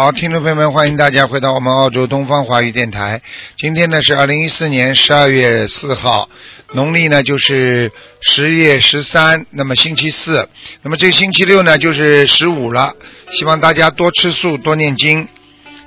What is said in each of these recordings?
好，听众朋友们，欢迎大家回到我们澳洲东方华语电台。今天呢是二零一四年十二月四号，农历呢就是十月十三，那么星期四。那么这星期六呢就是十五了，希望大家多吃素，多念经。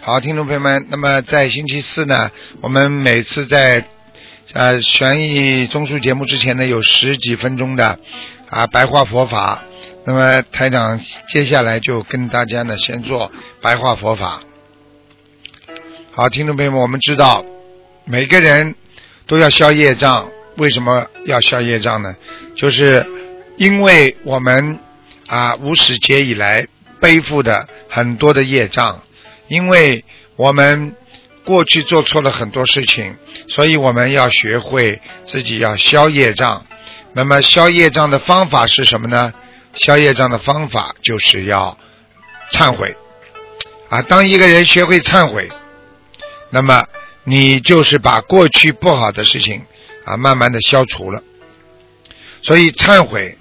好，听众朋友们，那么在星期四呢，我们每次在呃悬疑综述节目之前呢，有十几分钟的啊白话佛法。那么台长接下来就跟大家呢先做白话佛法。好，听众朋友们，我们知道每个人都要消业障，为什么要消业障呢？就是因为我们啊无始劫以来背负的很多的业障，因为我们过去做错了很多事情，所以我们要学会自己要消业障。那么消业障的方法是什么呢？消业障的方法就是要忏悔啊！当一个人学会忏悔，那么你就是把过去不好的事情啊，慢慢的消除了。所以忏悔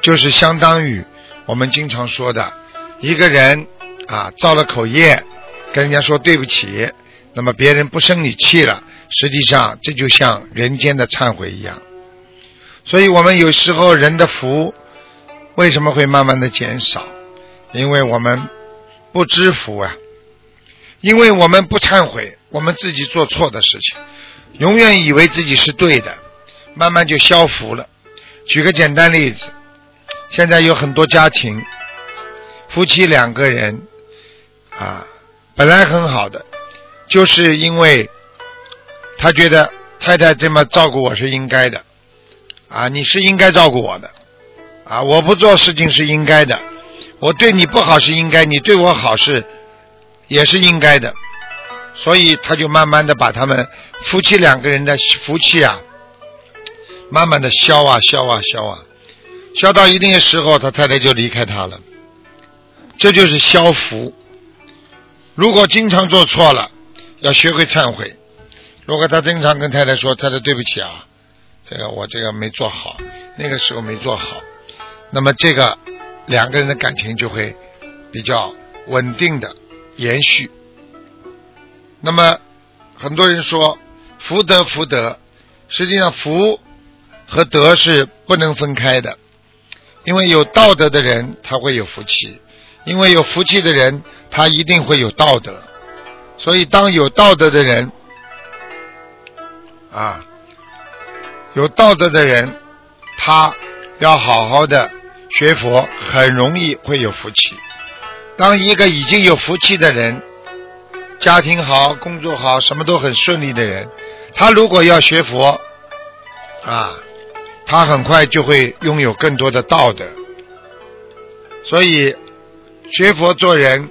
就是相当于我们经常说的，一个人啊造了口业，跟人家说对不起，那么别人不生你气了，实际上这就像人间的忏悔一样。所以我们有时候人的福。为什么会慢慢的减少？因为我们不知福啊，因为我们不忏悔，我们自己做错的事情，永远以为自己是对的，慢慢就消福了。举个简单例子，现在有很多家庭，夫妻两个人啊，本来很好的，就是因为他觉得太太这么照顾我是应该的，啊，你是应该照顾我的。啊！我不做事情是应该的，我对你不好是应该，你对我好是也是应该的，所以他就慢慢的把他们夫妻两个人的福气啊，慢慢的消啊消啊消啊，消到一定的时候，他太太就离开他了，这就是消福。如果经常做错了，要学会忏悔。如果他经常跟太太说：“太太对不起啊，这个我这个没做好，那个时候没做好。”那么这个两个人的感情就会比较稳定的延续。那么很多人说福德福德，实际上福和德是不能分开的，因为有道德的人他会有福气，因为有福气的人他一定会有道德，所以当有道德的人啊，有道德的人他要好好的。学佛很容易会有福气。当一个已经有福气的人，家庭好、工作好、什么都很顺利的人，他如果要学佛，啊，他很快就会拥有更多的道德。所以，学佛做人，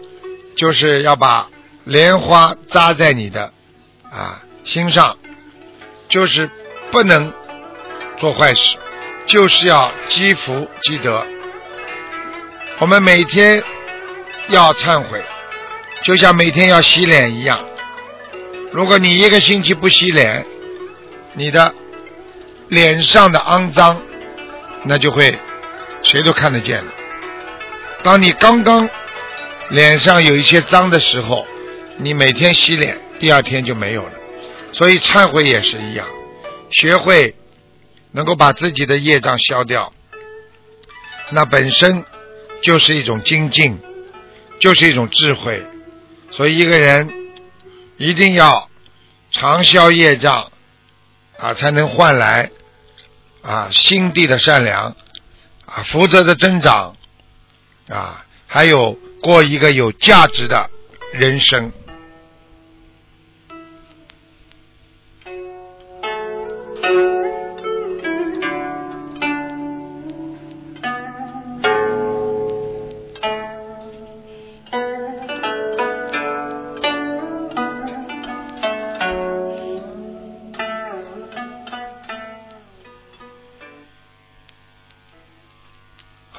就是要把莲花扎在你的啊心上，就是不能做坏事。就是要积福积德。我们每天要忏悔，就像每天要洗脸一样。如果你一个星期不洗脸，你的脸上的肮脏，那就会谁都看得见了。当你刚刚脸上有一些脏的时候，你每天洗脸，第二天就没有了。所以忏悔也是一样，学会。能够把自己的业障消掉，那本身就是一种精进，就是一种智慧。所以一个人一定要常消业障啊，才能换来啊心地的善良啊福德的增长啊，还有过一个有价值的人生。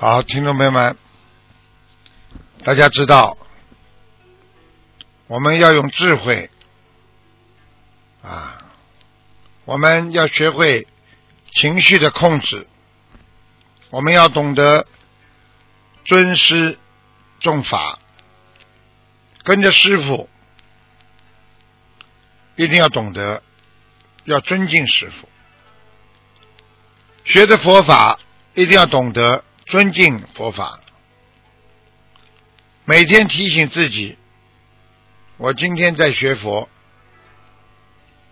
好，听众朋友们，大家知道，我们要用智慧啊，我们要学会情绪的控制，我们要懂得尊师重法，跟着师傅，一定要懂得要尊敬师傅，学的佛法一定要懂得。尊敬佛法，每天提醒自己：我今天在学佛，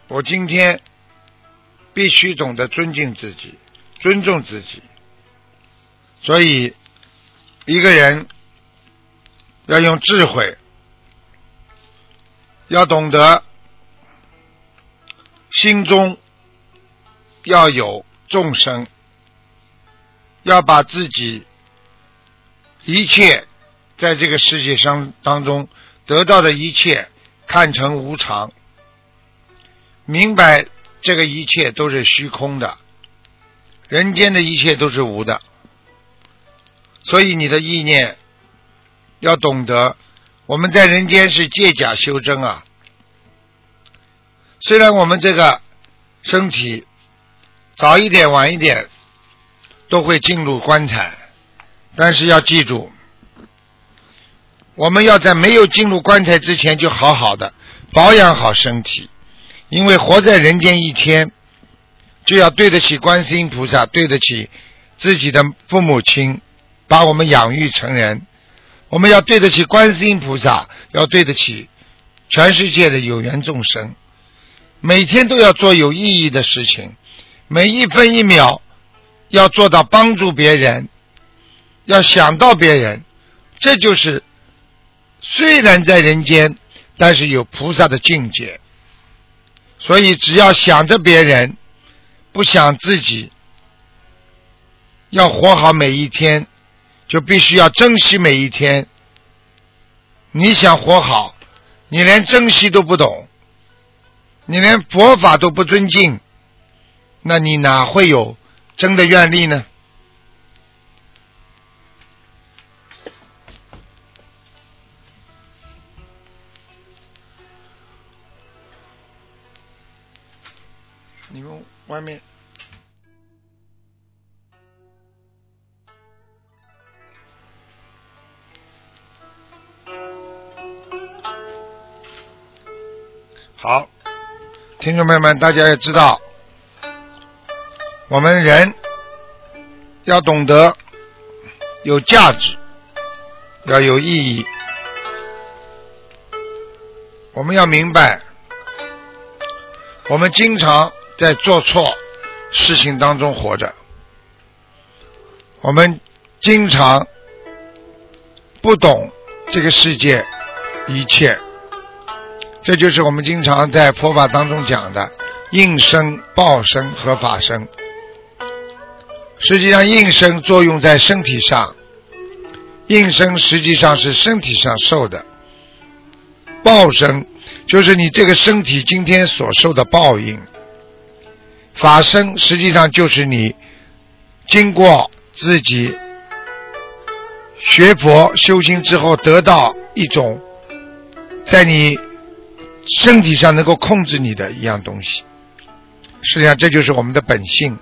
我今天必须懂得尊敬自己，尊重自己。所以，一个人要用智慧，要懂得心中要有众生。要把自己一切在这个世界上当中得到的一切看成无常，明白这个一切都是虚空的，人间的一切都是无的，所以你的意念要懂得，我们在人间是借假修真啊。虽然我们这个身体早一点晚一点。都会进入棺材，但是要记住，我们要在没有进入棺材之前就好好的保养好身体，因为活在人间一天，就要对得起观世音菩萨，对得起自己的父母亲，把我们养育成人，我们要对得起观世音菩萨，要对得起全世界的有缘众生，每天都要做有意义的事情，每一分一秒。要做到帮助别人，要想到别人，这就是虽然在人间，但是有菩萨的境界。所以只要想着别人，不想自己，要活好每一天，就必须要珍惜每一天。你想活好，你连珍惜都不懂，你连佛法都不尊敬，那你哪会有？真的愿力呢？你们外面好，听众朋友们，大家要知道。我们人要懂得有价值，要有意义。我们要明白，我们经常在做错事情当中活着，我们经常不懂这个世界一切，这就是我们经常在佛法当中讲的应生、报生和法生。实际上，应声作用在身体上，应声实际上是身体上受的报生，就是你这个身体今天所受的报应。法生实际上就是你经过自己学佛修心之后得到一种在你身体上能够控制你的一样东西。实际上，这就是我们的本性。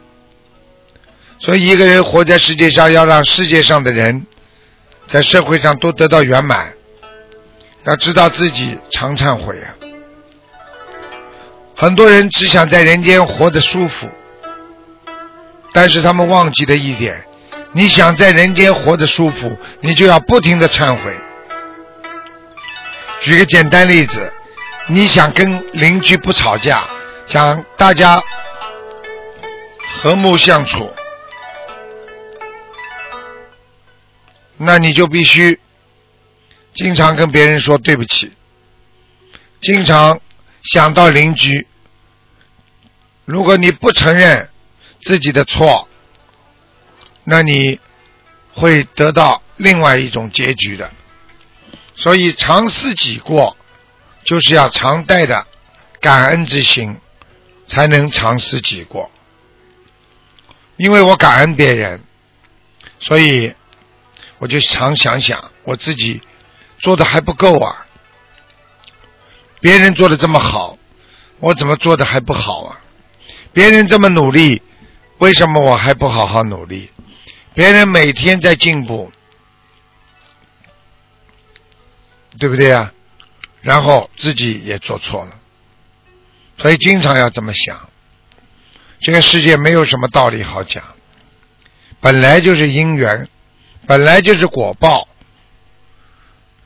所以，一个人活在世界上，要让世界上的人在社会上都得到圆满，要知道自己常忏悔啊。很多人只想在人间活得舒服，但是他们忘记了一点：你想在人间活得舒服，你就要不停的忏悔。举个简单例子，你想跟邻居不吵架，想大家和睦相处。那你就必须经常跟别人说对不起，经常想到邻居。如果你不承认自己的错，那你会得到另外一种结局的。所以常思己过，就是要常带着感恩之心，才能常思己过。因为我感恩别人，所以。我就常想想我自己做的还不够啊，别人做的这么好，我怎么做的还不好啊？别人这么努力，为什么我还不好好努力？别人每天在进步，对不对啊？然后自己也做错了，所以经常要这么想。这个世界没有什么道理好讲，本来就是因缘，本来就是果报。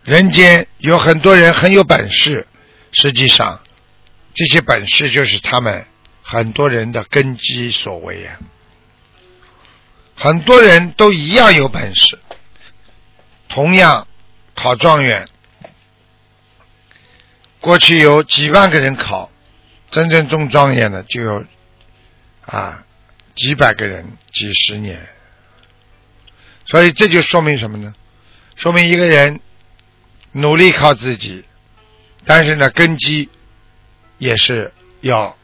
人间有很多人很有本事，实际上这些本事就是他们很多人的根基所为啊。很多人都一样有本事，同样考状元，过去有几万个人考，真正中状元的就有啊几百个人，几十年。所以这就说明什么呢？说明一个人努力靠自己，但是呢根基也是要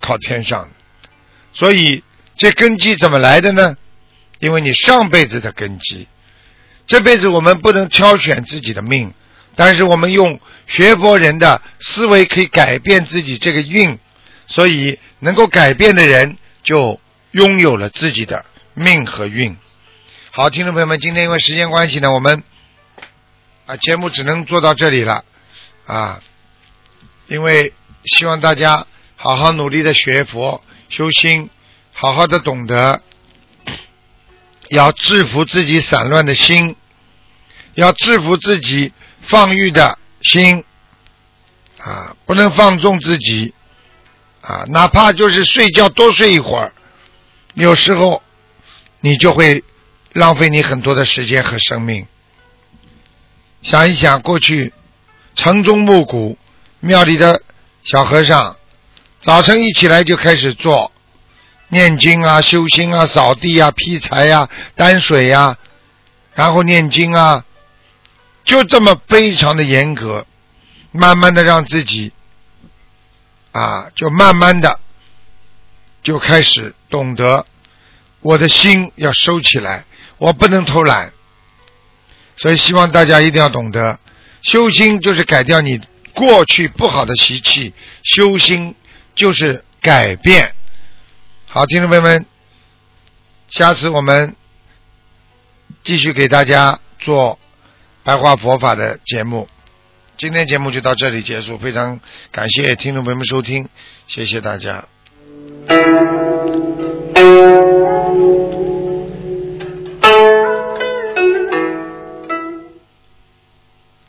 靠天上的。所以这根基怎么来的呢？因为你上辈子的根基，这辈子我们不能挑选自己的命，但是我们用学佛人的思维可以改变自己这个运，所以能够改变的人就拥有了自己的命和运。好，听众朋友们，今天因为时间关系呢，我们啊节目只能做到这里了啊，因为希望大家好好努力的学佛修心，好好的懂得。要制服自己散乱的心，要制服自己放欲的心，啊，不能放纵自己，啊，哪怕就是睡觉多睡一会儿，有时候你就会浪费你很多的时间和生命。想一想，过去城中暮鼓，庙里的小和尚早晨一起来就开始做。念经啊，修心啊，扫地啊，劈柴呀，担水呀，然后念经啊，就这么非常的严格，慢慢的让自己啊，就慢慢的就开始懂得我的心要收起来，我不能偷懒，所以希望大家一定要懂得，修心就是改掉你过去不好的习气，修心就是改变。好，听众朋友们，下次我们继续给大家做白话佛法的节目。今天节目就到这里结束，非常感谢听众朋友们收听，谢谢大家。